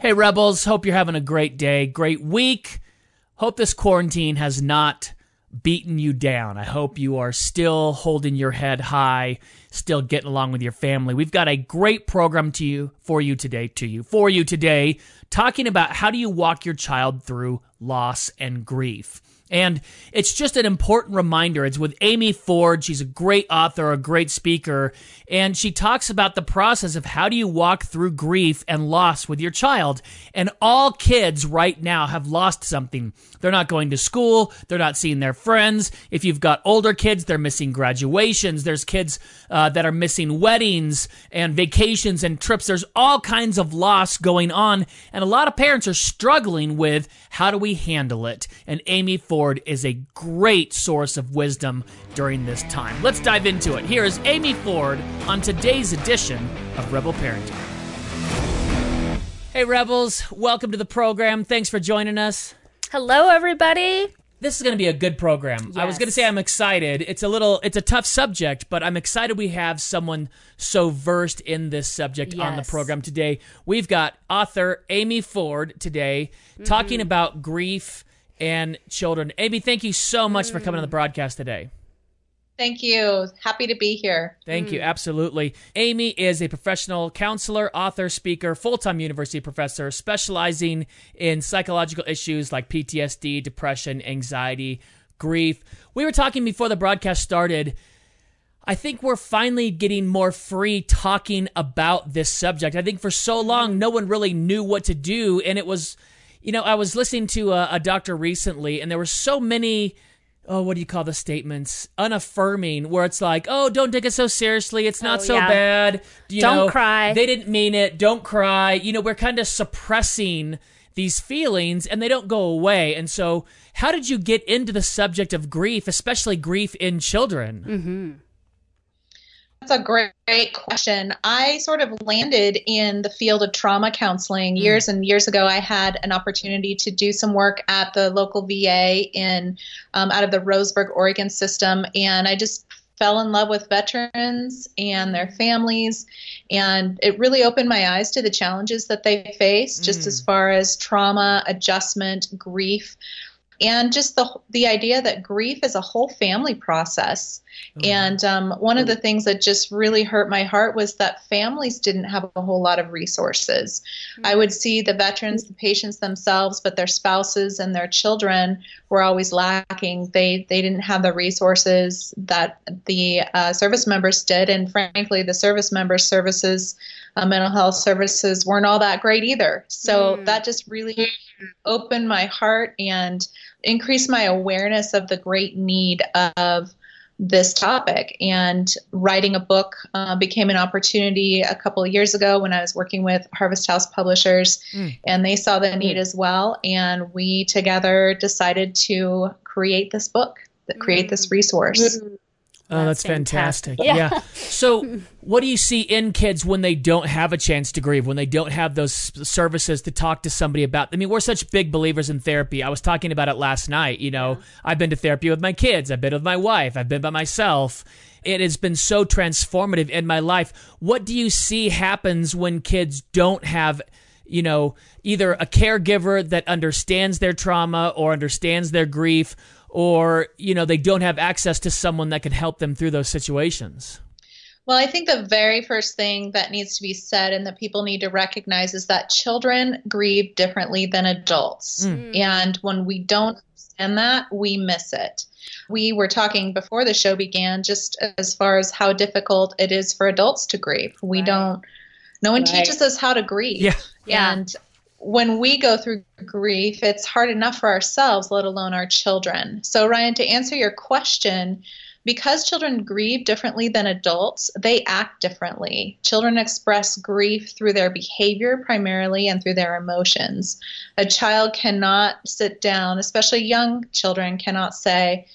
Hey, Rebels, hope you're having a great day, great week. Hope this quarantine has not beaten you down. I hope you are still holding your head high, still getting along with your family. We've got a great program to you for you today, to you, for you today, talking about how do you walk your child through loss and grief. And it's just an important reminder. It's with Amy Ford. She's a great author, a great speaker, and she talks about the process of how do you walk through grief and loss with your child. And all kids right now have lost something. They're not going to school. They're not seeing their friends. If you've got older kids, they're missing graduations. There's kids uh, that are missing weddings and vacations and trips. There's all kinds of loss going on. And a lot of parents are struggling with how do we handle it? And Amy Ford is a great source of wisdom during this time. Let's dive into it. Here is Amy Ford on today's edition of Rebel Parenting. Hey, Rebels, welcome to the program. Thanks for joining us. Hello, everybody. This is going to be a good program. I was going to say I'm excited. It's a little, it's a tough subject, but I'm excited we have someone so versed in this subject on the program today. We've got author Amy Ford today Mm-hmm. talking about grief and children. Amy, thank you so much for Mm. coming on the broadcast today. Thank you. Happy to be here. Thank Mm. you. Absolutely. Amy is a professional counselor, author, speaker, full time university professor, specializing in psychological issues like PTSD, depression, anxiety, grief. We were talking before the broadcast started. I think we're finally getting more free talking about this subject. I think for so long, no one really knew what to do. And it was, you know, I was listening to a, a doctor recently, and there were so many oh, what do you call the statements? Unaffirming, where it's like, oh, don't take it so seriously. It's not Oh, so yeah. bad. You Don't know, cry. They didn't mean it. Don't cry. You know, we're kind of suppressing these feelings and they don't go away. And so, how did you get into the subject of grief, especially grief in children? Mm-hmm. That's a great, great question. I sort of landed in the field of trauma counseling years and years ago. I had an opportunity to do some work at the local VA in um, out of the Roseburg, Oregon system, and I just fell in love with veterans and their families and it really opened my eyes to the challenges that they face just Mm. as far as trauma adjustment grief and just the the idea that grief is a whole family process and um, one of the things that just really hurt my heart was that families didn't have a whole lot of resources. I would see the veterans, the patients themselves, but their spouses and their children were always lacking. They they didn't have the resources that the uh, service members did, and frankly, the service members' services, uh, mental health services, weren't all that great either. So Mm. that just really opened my heart and increased my awareness of the great need of this topic and writing a book uh, became an opportunity a couple of years ago when i was working with harvest house publishers Mm. and they saw the need as well and we together decided to create this book that create this resource Oh, that's, That's fantastic. fantastic. Yeah. So, what do you see in kids when they don't have a chance to grieve, when they don't have those services to talk to somebody about? I mean, we're such big believers in therapy. I was talking about it last night. You know, I've been to therapy with my kids, I've been with my wife, I've been by myself. It has been so transformative in my life. What do you see happens when kids don't have you know, either a caregiver that understands their trauma or understands their grief, or, you know, they don't have access to someone that can help them through those situations. Well, I think the very first thing that needs to be said and that people need to recognize is that children grieve differently than adults. Mm. Mm. And when we don't understand that, we miss it. We were talking before the show began just as far as how difficult it is for adults to grieve. We Right. don't, no one Right. teaches us how to grieve. Yeah. Yeah. And when we go through grief, it's hard enough for ourselves, let alone our children. So, Ryan, to answer your question, because children grieve differently than adults, they act differently. Children express grief through their behavior primarily and through their emotions. A child cannot sit down, especially young children cannot say,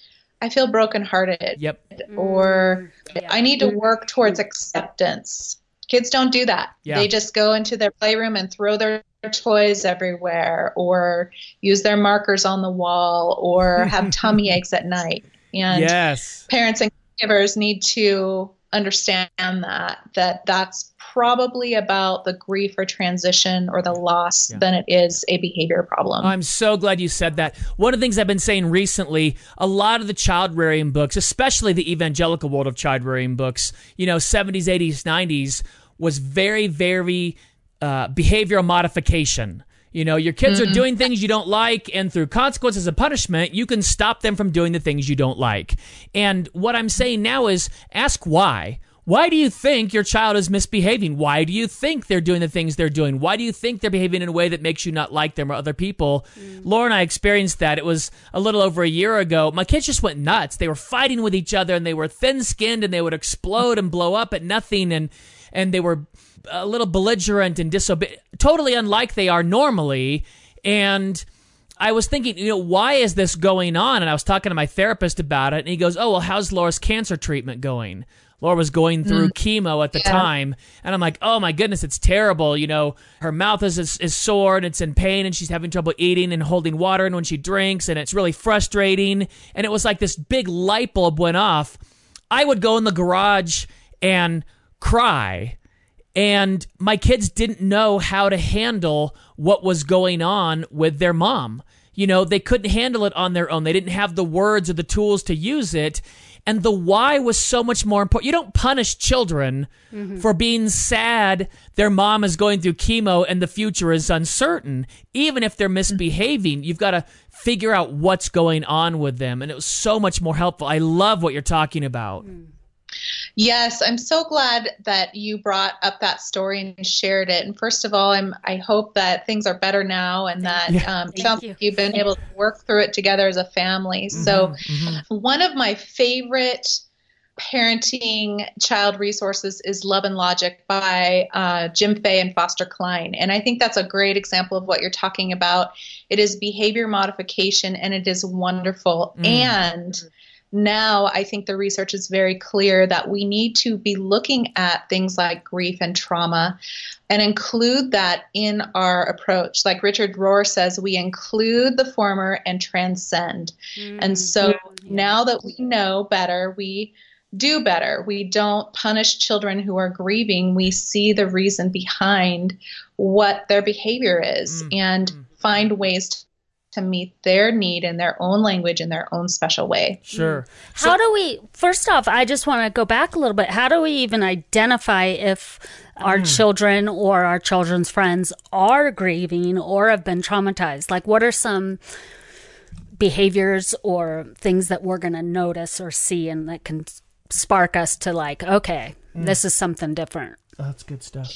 I feel brokenhearted. Yep. Or Mm, yeah. I need to work towards acceptance. Kids don't do that. Yeah. They just go into their playroom and throw their toys everywhere or use their markers on the wall or have tummy aches at night. And yes. parents and caregivers need to understand that that that's probably about the grief or transition or the loss Yeah. than it is a behavior problem. I'm so glad you said that. One of the things I've been saying recently, a lot of the child rearing books, especially the evangelical world of child rearing books, you know, 70s, 80s, 90s, was very, very uh, behavioral modification. You know, your kids are doing things you don't like, and through consequences of punishment, you can stop them from doing the things you don't like. And what I'm saying now is ask why. Why do you think your child is misbehaving? Why do you think they're doing the things they're doing? Why do you think they're behaving in a way that makes you not like them or other people? Mm. Laura and I experienced that. It was a little over a year ago. My kids just went nuts. They were fighting with each other and they were thin skinned and they would explode and blow up at nothing and and they were a little belligerent and disobe totally unlike they are normally. And I was thinking, you know, why is this going on? And I was talking to my therapist about it, and he goes, "Oh, well, how's Laura's cancer treatment going?" Laura was going through mm. chemo at the Yeah. time, and I'm like, "Oh my goodness, it's terrible." You know, her mouth is, is is sore and it's in pain, and she's having trouble eating and holding water, and when she drinks, and it's really frustrating. And it was like this big light bulb went off. I would go in the garage and cry and my kids didn't know how to handle what was going on with their mom. You know, they couldn't handle it on their own. They didn't have the words or the tools to use it. And the why was so much more important. You don't punish children mm-hmm. for being sad their mom is going through chemo and the future is uncertain. Even if they're mm-hmm. misbehaving, you've got to figure out what's going on with them. And it was so much more helpful. I love what you're talking about. Mm. Yes, I'm so glad that you brought up that story and shared it. And first of all, I'm I hope that things are better now and that Yeah. um, sounds you. like you've been able to work through it together as a family. So Mm-hmm. one of my favorite parenting child resources is Love and Logic by uh, Jim Fay and Foster Cline. And I think that's a great example of what you're talking about. It is behavior modification and it is wonderful. Mm. And now I think the research is very clear that we need to be looking at things like grief and trauma and include that in our approach. Like Richard Rohr says, we include the former and transcend. And so now that we know better, we do better. We don't punish children who are grieving. We see the reason behind what their behavior is Mm, and mm. find ways to, to meet their need in their own language in their own special way. Sure. Mm. How do we, first off, I just want to go back a little bit. How do we even identify if our hmm. children or our children's friends are grieving or have been traumatized? Like, what are some behaviors or things that we're going to notice or see and that can spark us to, like, okay, hmm. this is something different? That's good stuff.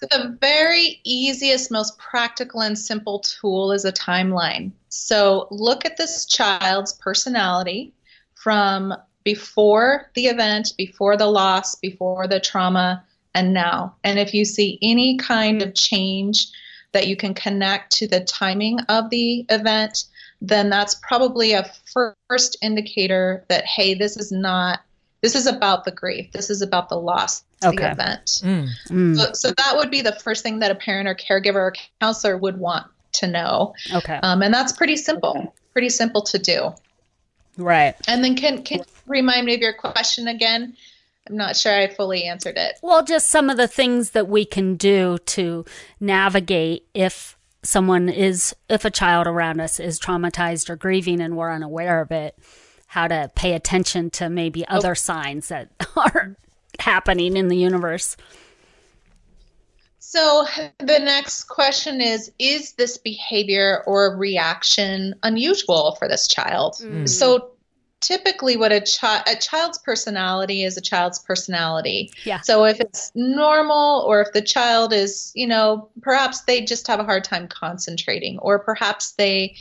The very easiest, most practical, and simple tool is a timeline. So look at this child's personality from before the event, before the loss, before the trauma, and now. And if you see any kind of change that you can connect to the timing of the event, then that's probably a first indicator that, hey, this is not, this is about the grief. This is about the loss, of Okay. the event. Mm. Mm, So, so that would be the first thing that a parent or caregiver or counselor would want to know. okay. Um, and that's pretty simple, pretty simple to do. right. And then can, can you remind me of your question again? I'm not sure I fully answered it. Well, just some of the things that we can do to navigate if someone is, if a child around us is traumatized or grieving and we're unaware of it, how to pay attention to maybe oh. other signs that are happening in the universe. So the next question is Is this behavior or reaction unusual for this child? Mm. So typically what a child a child's personality is a child's personality. Yeah. So if it's normal or if the child is, you know, perhaps they just have a hard time concentrating or perhaps they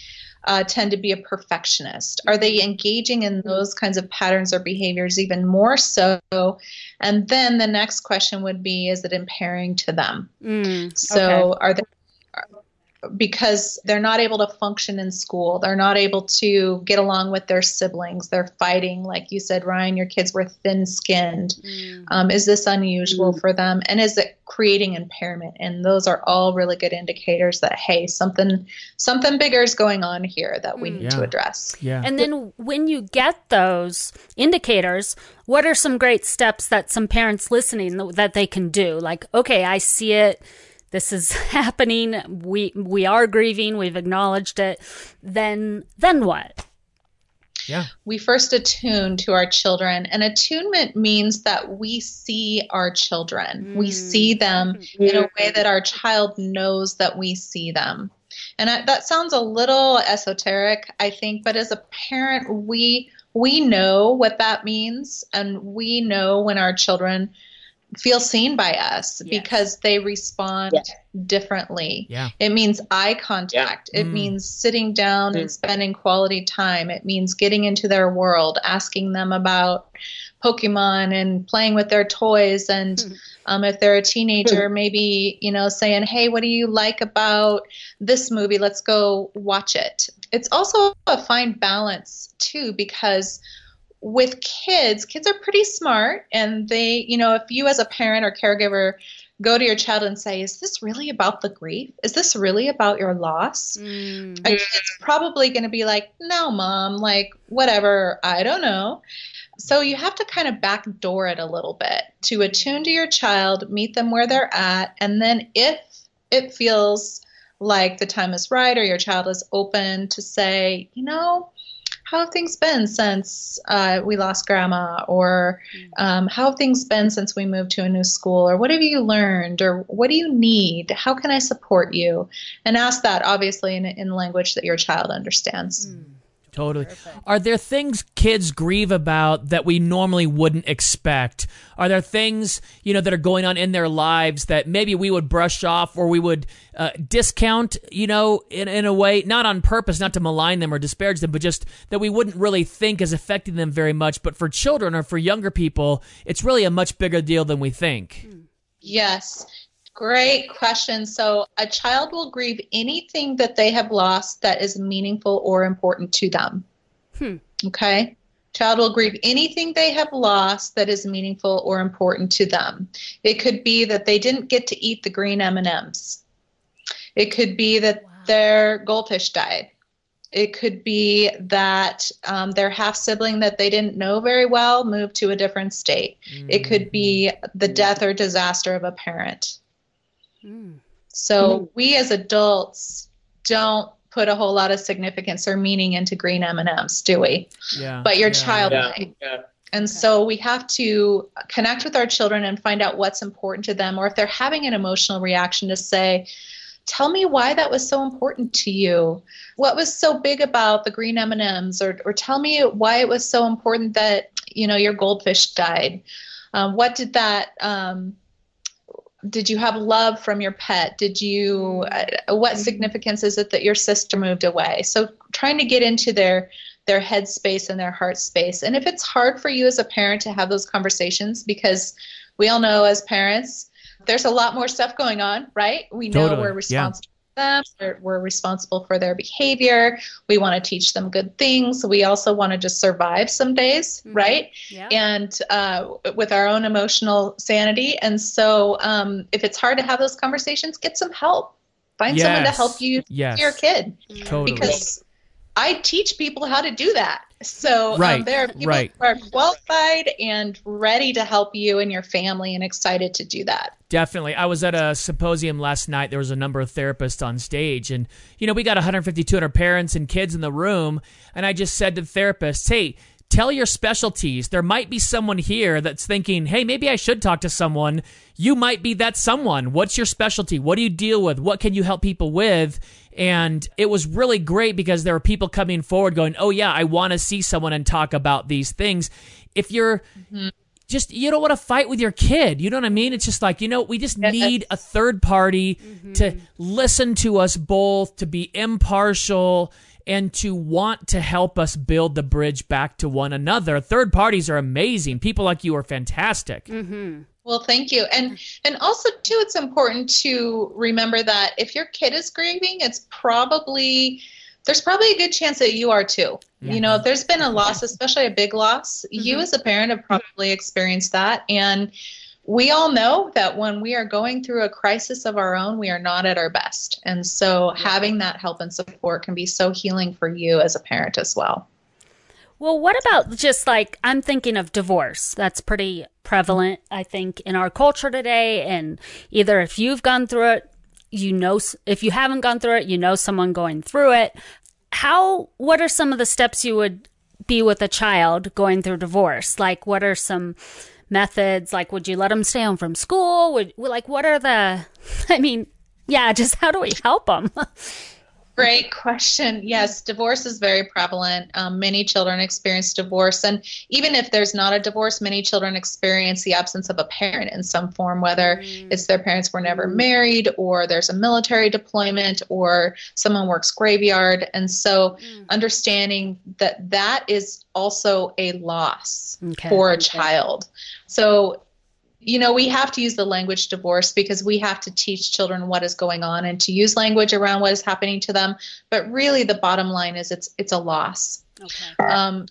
uh, tend to be a perfectionist? Are they engaging in those kinds of patterns or behaviors even more so? And then the next question would be is it impairing to them? Mm, So okay. are they because they're not able to function in school. They're not able to get along with their siblings. They're fighting, like you said, Ryan. Your kids were thin-skinned. Mm. Um, is this unusual for them? And is it creating impairment? And those are all really good indicators that hey, something something bigger is going on here that we need Yeah. to address. Yeah. And then when you get those indicators, what are some great steps that some parents listening that they can do? Like, okay, I see it. This is happening. We we are grieving. We've acknowledged it. Then then what? yeah. we first attune to our children and attunement means that we see our children we hmm. see them in a way that our child knows that we see them and I, that sounds a little esoteric i think but as a parent we we know what that means and we know when our children feel seen by us Yes. because they respond differently Yeah. it means eye contact. It Mm. means sitting down and spending quality time. It means getting into their world, asking them about Pokemon and playing with their toys. And um, if they're a teenager, maybe, you know, saying, hey, what do you like about this movie? Let's go watch it. It's also a fine balance, too, because with kids, kids are pretty smart. And they, you know, if you as a parent or caregiver go to your child and say, Is this really about the grief? Is this really about your loss? Mm. A kid's probably going to be like, No, mom, like, whatever, I don't know. So you have to kind of backdoor it a little bit to attune to your child, meet them where they're at, and then if it feels like the time is right or your child is open to say, you know, how have things been since uh, we lost grandma? Or um, how have things been since we moved to a new school? Or what have you learned? Or what do you need? How can i support you? And ask that obviously in, in language that your child understands Totally. Are there things kids grieve about that we normally wouldn't expect? Are there things, you know, that are going on in their lives that maybe we would brush off or we would uh, discount, you know, in, in a way, not on purpose, not to malign them or disparage them, but just that we wouldn't really think is affecting them very much. But for children or for younger people, it's really a much bigger deal than we think. yes great question. So a child will grieve anything that they have lost that is meaningful or important to them. Hmm. okay? Child will grieve anything they have lost that is meaningful or important to them. It could be that they didn't get to eat the green m&ms it could be that their goldfish died. It could be that um, their half sibling that they didn't know very well moved to a different state. It could be the death or disaster of a parent Mm. so we as adults don't put a whole lot of significance or meaning into green m&ms do we Yeah. but your Yeah. child Yeah. might Yeah. and so we have to connect with our children and find out what's important to them, or if they're having an emotional reaction, to say, Tell me why that was so important to you. What was so big about the green M&Ms, or or tell me why it was so important that you know your goldfish died. Um, what did that? Um, did you have love from your pet? Did you? Uh, what significance is it that your sister moved away? So trying to get into their their head space and their heart space. And if it's hard for you as a parent to have those conversations, because we all know as parents, there's a lot more stuff going on, right? We know Totally, we're responsible them, we're, we're responsible for their behavior. We want to teach them good things. We also want to just survive some days, right? Yeah. and uh, with our own emotional sanity. And so, um, if it's hard to have those conversations, get some help. Find someone to help you Yes. your kid Totally. because I teach people how to do that. So Right, um, there are people right. who are qualified and ready to help you and your family and excited to do that. Definitely. I was at a symposium last night. There was a number of therapists on stage, and, you know, we got 150, 200 parents and kids in the room. And I just said to the therapists, hey, tell your specialties. There might be someone here that's thinking, hey, maybe I should talk to someone. You might be that someone. What's your specialty? What do you deal with? What can you help people with? And it was really great because there were people coming forward going, oh, yeah, I want to see someone and talk about these things. If you're mm-hmm. just you don't want to fight with your kid. You know what I mean? It's just like, you know, we just need a third party mm-hmm. to listen to us both, to be impartial and to want to help us build the bridge back to one another. Third parties are amazing. People like you are fantastic. Mm-hmm. Well, thank you. And and also too it's important to remember that if your kid is grieving, it's probably there's probably a good chance that you are too. You know, if there's been a loss, especially a big loss, you mm-hmm. as a parent have probably experienced that and we all know that when we are going through a crisis of our own, we are not at our best. And so having that help and support can be so healing for you as a parent as well. Well, what about just like I'm thinking of divorce? That's pretty prevalent, I think, in our culture today. And either if you've gone through it, you know, if you haven't gone through it, you know someone going through it. How, what are some of the steps you would be with a child going through divorce? Like, what are some methods? Like, would you let them stay home from school? Would, like, what are the, I mean, yeah, just how do we help them? Great question. Yes, divorce is very prevalent. Um, many children experience divorce. And even if there's not a divorce, many children experience the absence of a parent in some form, whether mm. it's their parents were never mm. married, or there's a military deployment, or someone works graveyard. And so mm. understanding that that is also a loss Okay. for a child. So you know, we have to use the language divorce because we have to teach children what is going on and to use language around what is happening to them. But really, the bottom line is it's it's a loss. okay. Um,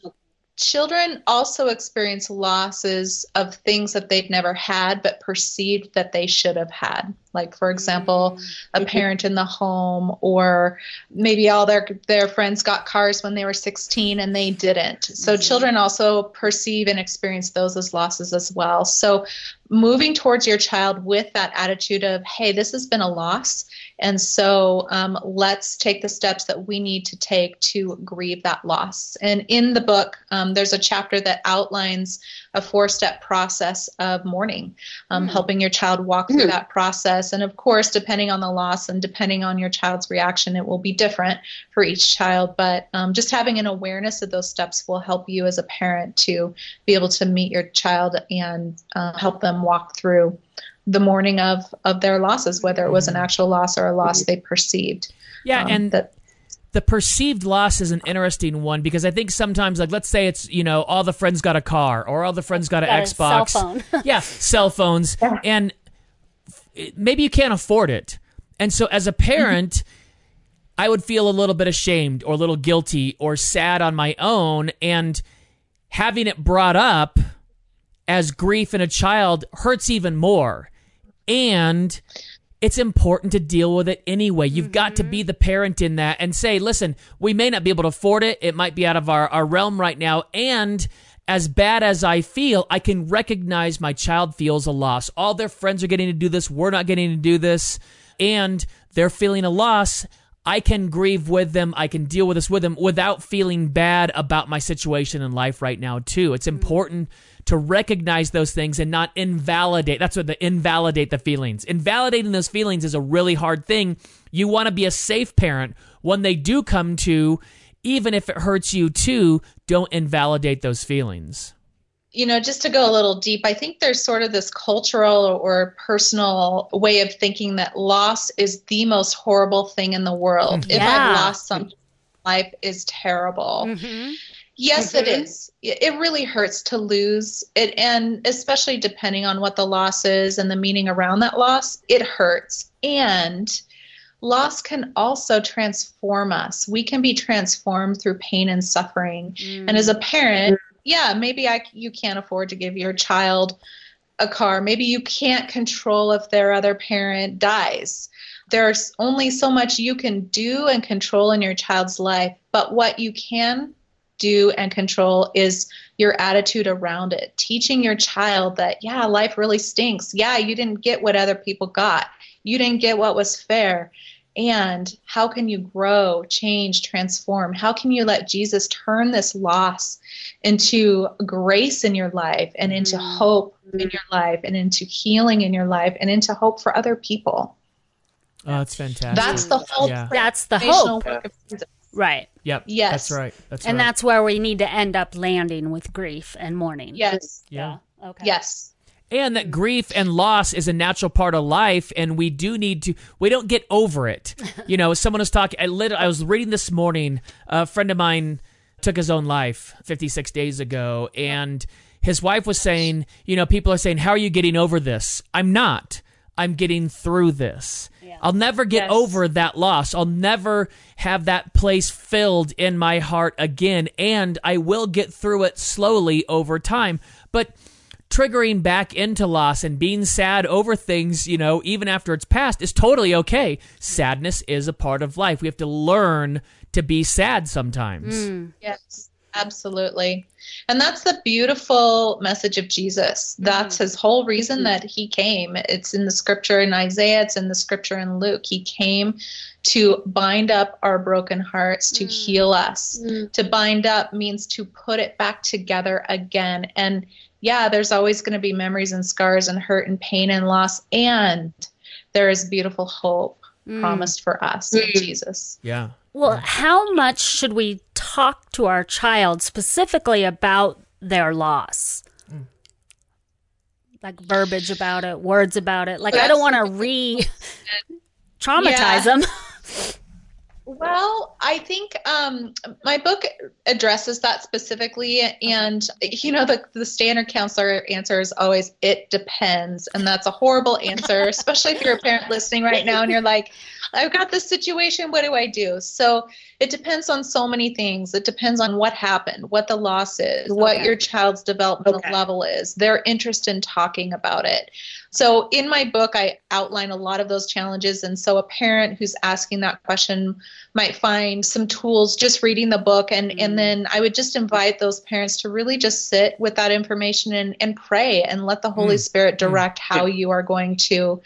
children also experience losses of things that they've never had but perceived that they should have had. Like, for example, a parent in the home, or maybe all their their friends got cars when they were 16 and they didn't. So children also perceive and experience those as losses as well. So moving towards your child with that attitude of, hey, this has been a loss. And so um, let's take the steps that we need to take to grieve that loss. And in the book, um, there's a chapter that outlines a four step process of mourning, um, helping your child walk through that process. And of course, depending on the loss and depending on your child's reaction, it will be different for each child. But um, just having an awareness of those steps will help you as a parent to be able to meet your child and uh, help them walk through the mourning of of their losses, whether it was an actual loss or a loss they perceived. Yeah, Um, and that the perceived loss is an interesting one because I think sometimes, like, let's say it's you know all the friends got a car or all the friends got an Got a cell Xbox, phone. yeah, cell phones, and maybe you can't afford it, and so as a parent. I would feel a little bit ashamed or a little guilty or sad on my own. And having it brought up as grief in a child hurts even more. And it's important to deal with it anyway. You've got to mm-hmm. be the parent in that and say, listen, we may not be able to afford it. It might be out of our, our realm right now. And as bad as I feel, I can recognize my child feels a loss. All their friends are getting to do this. We're not getting to do this. And they're feeling a loss. I can grieve with them. I can deal with this with them without feeling bad about my situation in life right now, too. It's mm-hmm. important to recognize those things and not invalidate. That's what the invalidate the feelings. Invalidating those feelings is a really hard thing. You want to be a safe parent when they do come to, even if it hurts you too, don't invalidate those feelings. you know, just to go a little deep, I think there's sort of this cultural or personal way of thinking that loss is the most horrible thing in the world. Mm-hmm. If I've lost something, life is terrible. Mm-hmm. Yes, it mm-hmm. is. It really hurts to lose it, and especially depending on what the loss is and the meaning around that loss, it hurts. And loss can also transform us. We can be transformed through pain and suffering. And as a mm. parent, yeah, maybe I you can't afford to give your child a car. Maybe you can't control if their other parent dies. There's only so much you can do and control in your child's life, but what you can do and control is your attitude around it. Teaching your child that, yeah, life really stinks. Yeah, you didn't get what other people got. You didn't get what was fair. And how can you grow, change, transform? How can you let Jesus turn this loss into grace in your life and into mm. hope in your life and into healing in your life and into hope for other people? Oh, that's fantastic. That's the whole Yeah. That's the transformational hope. Work of Jesus. Right. Yep. Yes. That's right. That's right. And right. that's where we need to end up landing with grief and mourning. Yes. yeah. Okay. Yes. and that grief and loss is a natural part of life and we do need to we don't get over it you know someone was talking i lit i was reading this morning a friend of mine took his own life 56 days ago and his wife was saying you know people are saying how are you getting over this i'm not i'm getting through this i'll never get Yes. over that loss i'll never have that place filled in my heart again and i will get through it slowly over time but triggering back into loss and being sad over things, you know, even after it's passed is totally okay. Sadness is a part of life. We have to learn to be sad sometimes. Mm. Yes, absolutely. And that's the beautiful message of Jesus. Mm-hmm. That's his whole reason mm-hmm. that he came. It's in the scripture in Isaiah, it's in the scripture in Luke. He came to bind up our broken hearts, to mm. heal us. Mm. To bind up means to put it back together again. And yeah, there's always going to be memories and scars and hurt and pain and loss. And there is beautiful hope mm. promised for us in Jesus. Yeah. Well, how much should we talk to our child specifically about their loss? Like verbiage about it, words about it. Like I don't want to re traumatize Yeah. them. Well, I think um, my book addresses that specifically, and you know the the standard counselor answer is always "it depends," and that's a horrible answer, especially if you're a parent listening right now and you're like, "I've got this situation. What do I do?" So it depends on so many things. It depends on what happened, what the loss is, what your child's developmental Okay. level is, their interest in talking about it. So in my book, I outline a lot of those challenges. And so a parent who's asking that question might find some tools just reading the book. And, and mm. then I would just invite those parents to really just sit with that information and, and pray and let the Holy mm. Spirit mm. direct how you are going to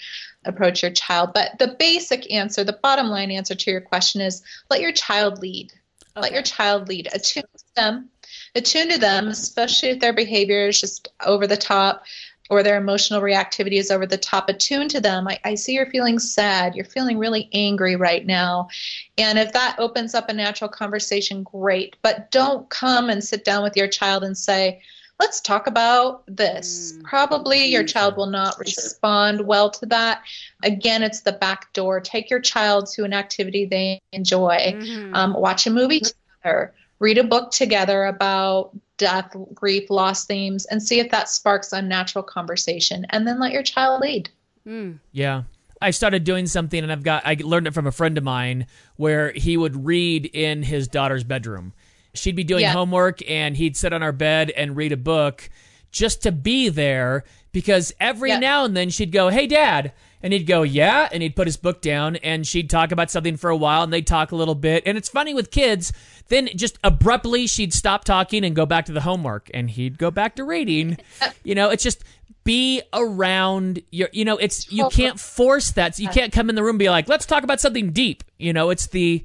approach your child. But the basic answer, the bottom line answer to your question is let your child lead. Let your child lead. Attune to them. Attune to them, especially if their behavior is just over the top or their emotional reactivity is over the top. Attune to them. I, I see you're feeling sad. You're feeling really angry right now. And if that opens up a natural conversation, great. But don't come and sit down with your child and say, let's talk about this. Probably your child will not respond well to that. Again, it's the back door. Take your child to an activity they enjoy. Um, watch a movie together. Read a book together about death, grief, loss themes, and see if that sparks a natural conversation. And then let your child lead. Hmm. Yeah. I started doing something and I've got I learned it from a friend of mine where he would read in his daughter's bedroom. She'd be doing Yeah. homework and he'd sit on our bed and read a book just to be there because every now and then she'd go, "Hey dad." And he'd go, "Yeah," and he'd put his book down and she'd talk about something for a while and they'd talk a little bit. And it's funny with kids, then just abruptly she'd stop talking and go back to the homework and he'd go back to reading. you know, it's just be around your you know, it's you can't force that. You can't come in the room and be like, "Let's talk about something deep." You know, it's the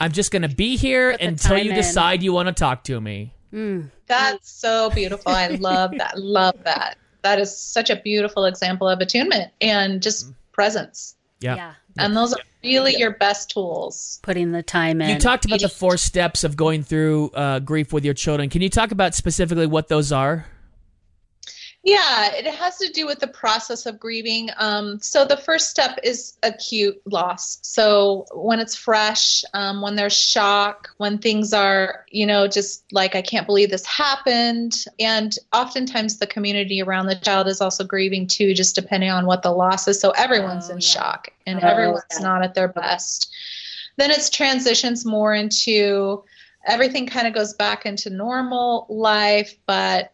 I'm just going to be here until you in. decide you want to talk to me. That's so beautiful. I love that. Love that. That is such a beautiful example of attunement and just presence. Yeah. Yeah. And those are really your best tools. Putting the time in. You talked about the four steps of going through uh, grief with your children. Can you talk about specifically what those are? Yeah, it has to do with the process of grieving. Um, so the first step is acute loss. So when it's fresh, um, when there's shock, when things are, you know, just like, I can't believe this happened. And oftentimes the community around the child is also grieving too, just depending on what the loss is. So everyone's Oh, in yeah. shock and Oh, everyone's yeah. not at their best. Then it transitions more into everything kind of goes back into normal life, but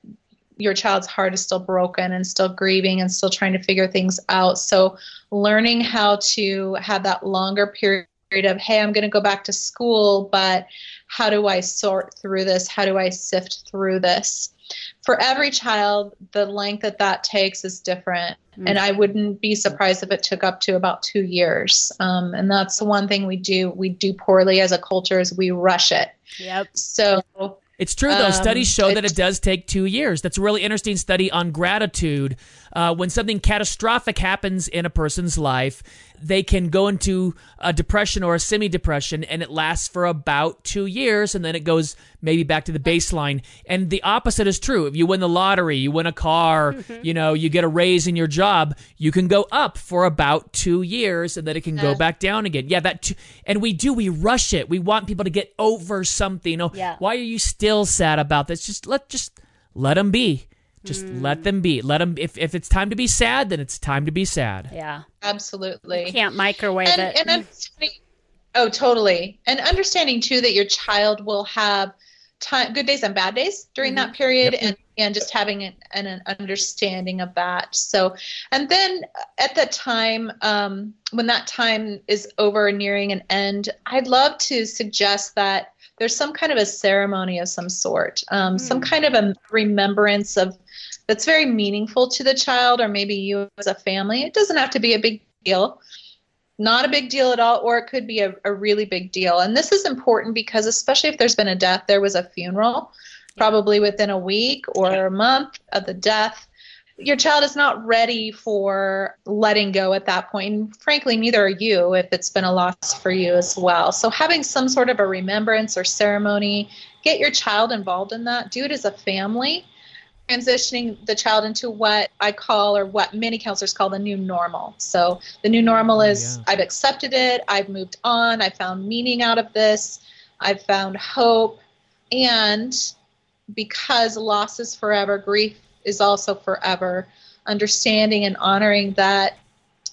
your child's heart is still broken and still grieving and still trying to figure things out. So, learning how to have that longer period of, hey, I'm going to go back to school, but how do I sort through this? How do I sift through this? For every child, the length that that takes is different. And I wouldn't be surprised if it took up to about two years. Um, and that's the one thing we do. We do poorly as a culture is we rush it. Yep. So It's true, though. Um, Studies show that it- it does take two years. That's a really interesting study on gratitude. Uh, when something catastrophic happens in a person's life, they can go into a depression or a semi depression and it lasts for about two years and then it goes maybe back to the baseline. And the opposite is true. If you win the lottery, you win a car, you know, you get a raise in your job, you can go up for about two years and then it can go back down again. Yeah, that, t- and we do, we rush it. We want people to get over something. Oh, Yeah. why are you still sad about this? Just let, just let them be. Just let them be. Let them, if, if it's time to be sad, then it's time to be sad. Yeah. Absolutely. You Can't microwave and, it. and understanding, oh, totally. And understanding too that your child will have time, good days and bad days during that period, and and just having an, an, an understanding of that. So, and then at that time um, when that time is over, nearing an end, I'd love to suggest that there's some kind of a ceremony of some sort, um, some kind of a remembrance of that's very meaningful to the child or maybe you as a family. It doesn't have to be a big deal not a big deal at all, or it could be a, a really big deal. And this is important because, especially if there's been a death, there was a funeral, probably within a week or a month of the death. Your child is not ready for letting go at that point. And frankly, neither are you if it's been a loss for you as well. So, having some sort of a remembrance or ceremony, get your child involved in that. Do it as a family transitioning the child into what I call, or what many counselors call, the new normal. So the new normal is yeah. I've accepted it, I've moved on, I found meaning out of this, I've found hope, and because loss is forever, grief is also forever. Understanding and honoring that.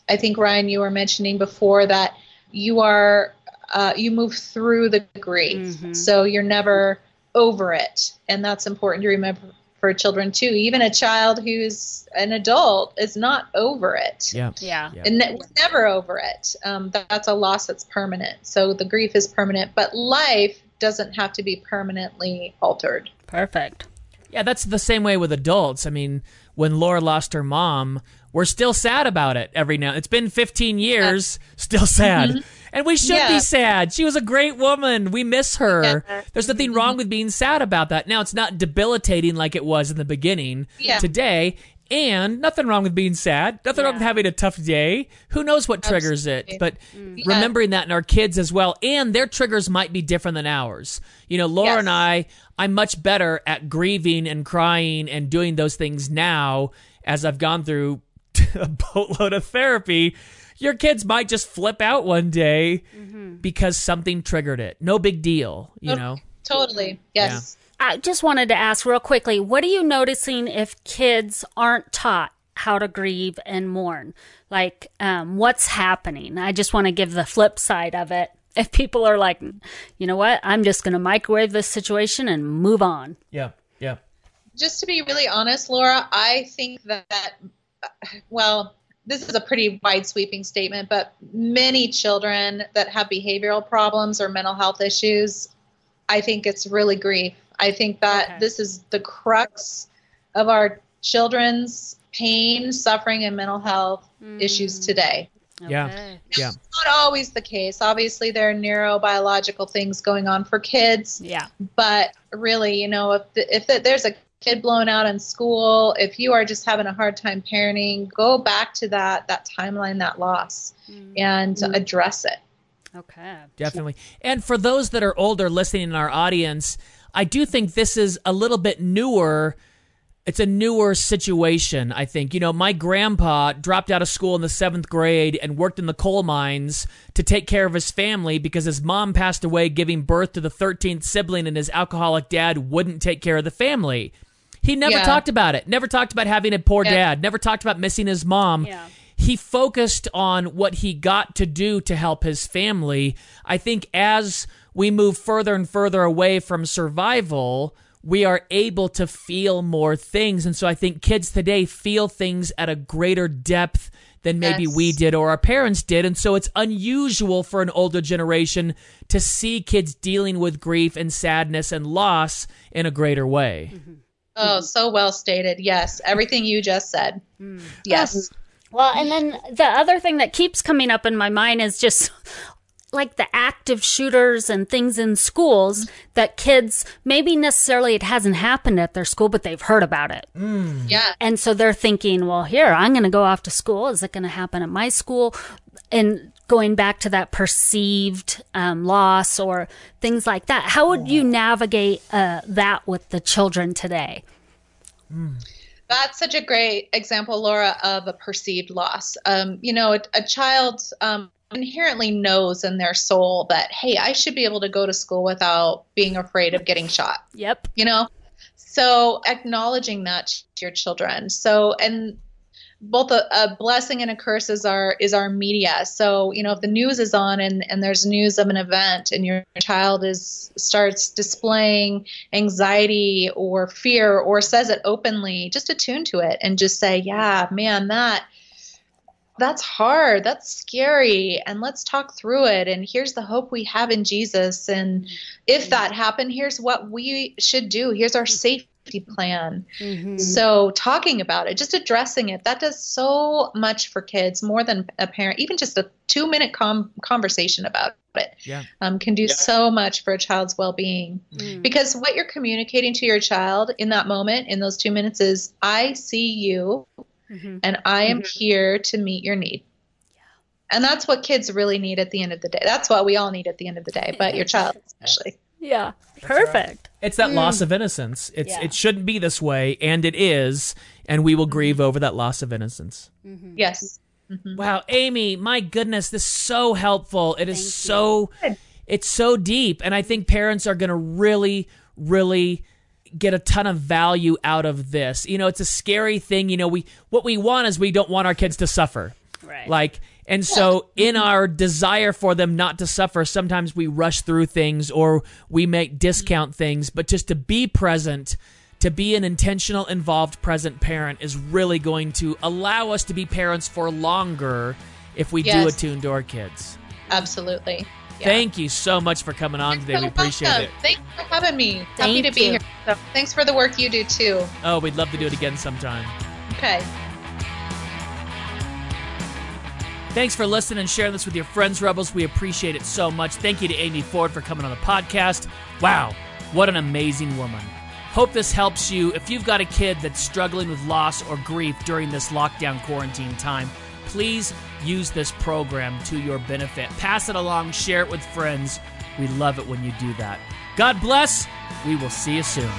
I think Ryan, you were mentioning before that you are uh, you move through the grief, so you're never over it, and that's important to remember for children too. Even a child who's an adult is not over it. Yeah. yeah. Yeah. And ne- never over it. Um, that- that's a loss that's permanent. So the grief is permanent, but life doesn't have to be permanently altered. Perfect. Yeah, that's the same way with adults. I mean, when Laura lost her mom, we're still sad about it every now. It's been 15 years, still sad. Mm-hmm. And we should be sad. She was a great woman. We miss her. Yeah. There's nothing wrong mm-hmm. with being sad about that. Now, it's not debilitating like it was in the beginning Yeah. today. And nothing wrong with being sad. Nothing wrong with having a tough day. Who knows what triggers it? Absolutely. But mm. Yeah. remembering that in our kids as well, and their triggers might be different than ours. You know, Laura Yes. and I, I'm much better at grieving and crying and doing those things now as I've gone through a boatload of therapy. Your kids might just flip out one day mm-hmm. because something triggered it. No big deal, you know. Totally. Yes. I just wanted to ask real quickly what are you noticing if kids aren't taught how to grieve and mourn? Like, um, what's happening? I just want to give the flip side of it. If people are like, you know what, I'm just going to microwave this situation and move on. Yeah, yeah. just to be really honest, Laura, I think that, well, this is a pretty wide sweeping statement, but many children that have behavioral problems or mental health issues, I think it's really grief. I think that Okay. this is the crux of our children's pain, suffering, and mental health mm. issues today. Yeah. Okay. Yeah. Not always the case. Obviously, there are neurobiological things going on for kids, Yeah. but really you know if the, if the, there's a kid blown out in school if you are just having a hard time parenting go back to that that timeline that loss mm. and mm. address it Okay. Definitely. And for those that are older listening in our audience, I do think this is a little bit newer. It's a newer situation, I think. You know, my grandpa dropped out of school in the seventh grade and worked in the coal mines to take care of his family because his mom passed away giving birth to the 13th sibling and his alcoholic dad wouldn't take care of the family. He never Yeah. talked about it, never talked about having a poor Yeah. dad, never talked about missing his mom Yeah. He focused on what he got to do to help his family. I think as we move further and further away from survival, we are able to feel more things. And so I think kids today feel things at a greater depth than maybe Yes. we did or our parents did. And so it's unusual for an older generation to see kids dealing with grief and sadness and loss in a greater way. Mm-hmm. oh so well stated yes everything you just said mm. yes Well, and then the other thing that keeps coming up in my mind is just like the active shooters and things in schools that kids maybe necessarily it hasn't happened at their school, but they've heard about it. Yeah. And so they're thinking, well, here, I'm going to go off to school. Is it going to happen at my school? And going back to that perceived um, loss or things like that, how would you navigate uh, that with the children today? That's such a great example, Laura, of a perceived loss. Um, you know, a, a child um, inherently knows in their soul that, hey, I should be able to go to school without being afraid of getting shot. Yep. You know, so acknowledging that to your children. So, and both a, a blessing and a curse is our is our media. So, you know, if the news is on and, and there's news of an event and your child is starts displaying anxiety or fear or says it openly, just attune to it and just say, Yeah, man, that that's hard. That's scary. And let's talk through it. And here's the hope we have in Jesus. And if that happened, here's what we should do. Here's our mm-hmm. safety plan. Mm-hmm. So, talking about it, just addressing it, that does so much for kids more than a parent, even just a two minute com- conversation about it Yeah. um, can do so much for a child's well being. Mm-hmm. Because what you're communicating to your child in that moment, in those two minutes, is I see you mm-hmm. and I am here to meet your need. And that's what kids really need at the end of the day. That's what we all need at the end of the day, but your child especially. Yeah. Perfect. It's that loss hmm. of innocence. It's Yeah. it shouldn't be this way, and it is, and we will grieve mm-hmm. over that loss of innocence. Mm-hmm. Yes. Mm-hmm. Wow, Amy, my goodness, this is so helpful. It is so it's so deep, and I think parents are going to really, really get a ton of value out of this. You know, it's a scary thing. You know, we what we want is we don't want our kids to suffer. Right. Like, and so in our desire for them not to suffer, sometimes we rush through things or we make discount things, but just to be present, to be an intentional, involved, present parent is really going to allow us to be parents for longer if we do attune to our kids. Absolutely. Yeah. Thank you so much for coming on today. You're We so appreciate welcome. it. Thanks for having me. Happy Thank to be here. So, thanks for the work you do too. Oh, we'd love to do it again sometime. Okay. Thanks for listening and sharing this with your friends, Rebels. We appreciate it so much. Thank you to Amy Ford for coming on the podcast. Wow, what an amazing woman. Hope this helps you. If you've got a kid that's struggling with loss or grief during this lockdown quarantine time, please use this program to your benefit. Pass it along, share it with friends. We love it when you do that. God bless. We will see you soon.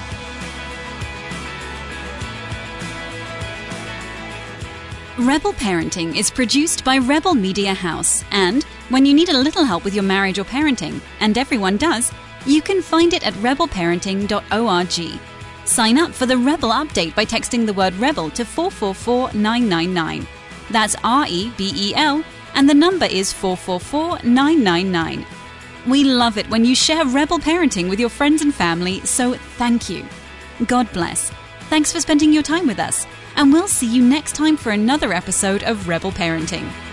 Rebel Parenting is produced by Rebel Media House, and when you need a little help with your marriage or parenting, and everyone does, you can find it at rebelparenting.org. Sign up for the Rebel update by texting the word Rebel to 444999. That's R E B E L, and the number is 444999. We love it when you share Rebel Parenting with your friends and family, so thank you. God bless. Thanks for spending your time with us, and we'll see you next time for another episode of Rebel Parenting.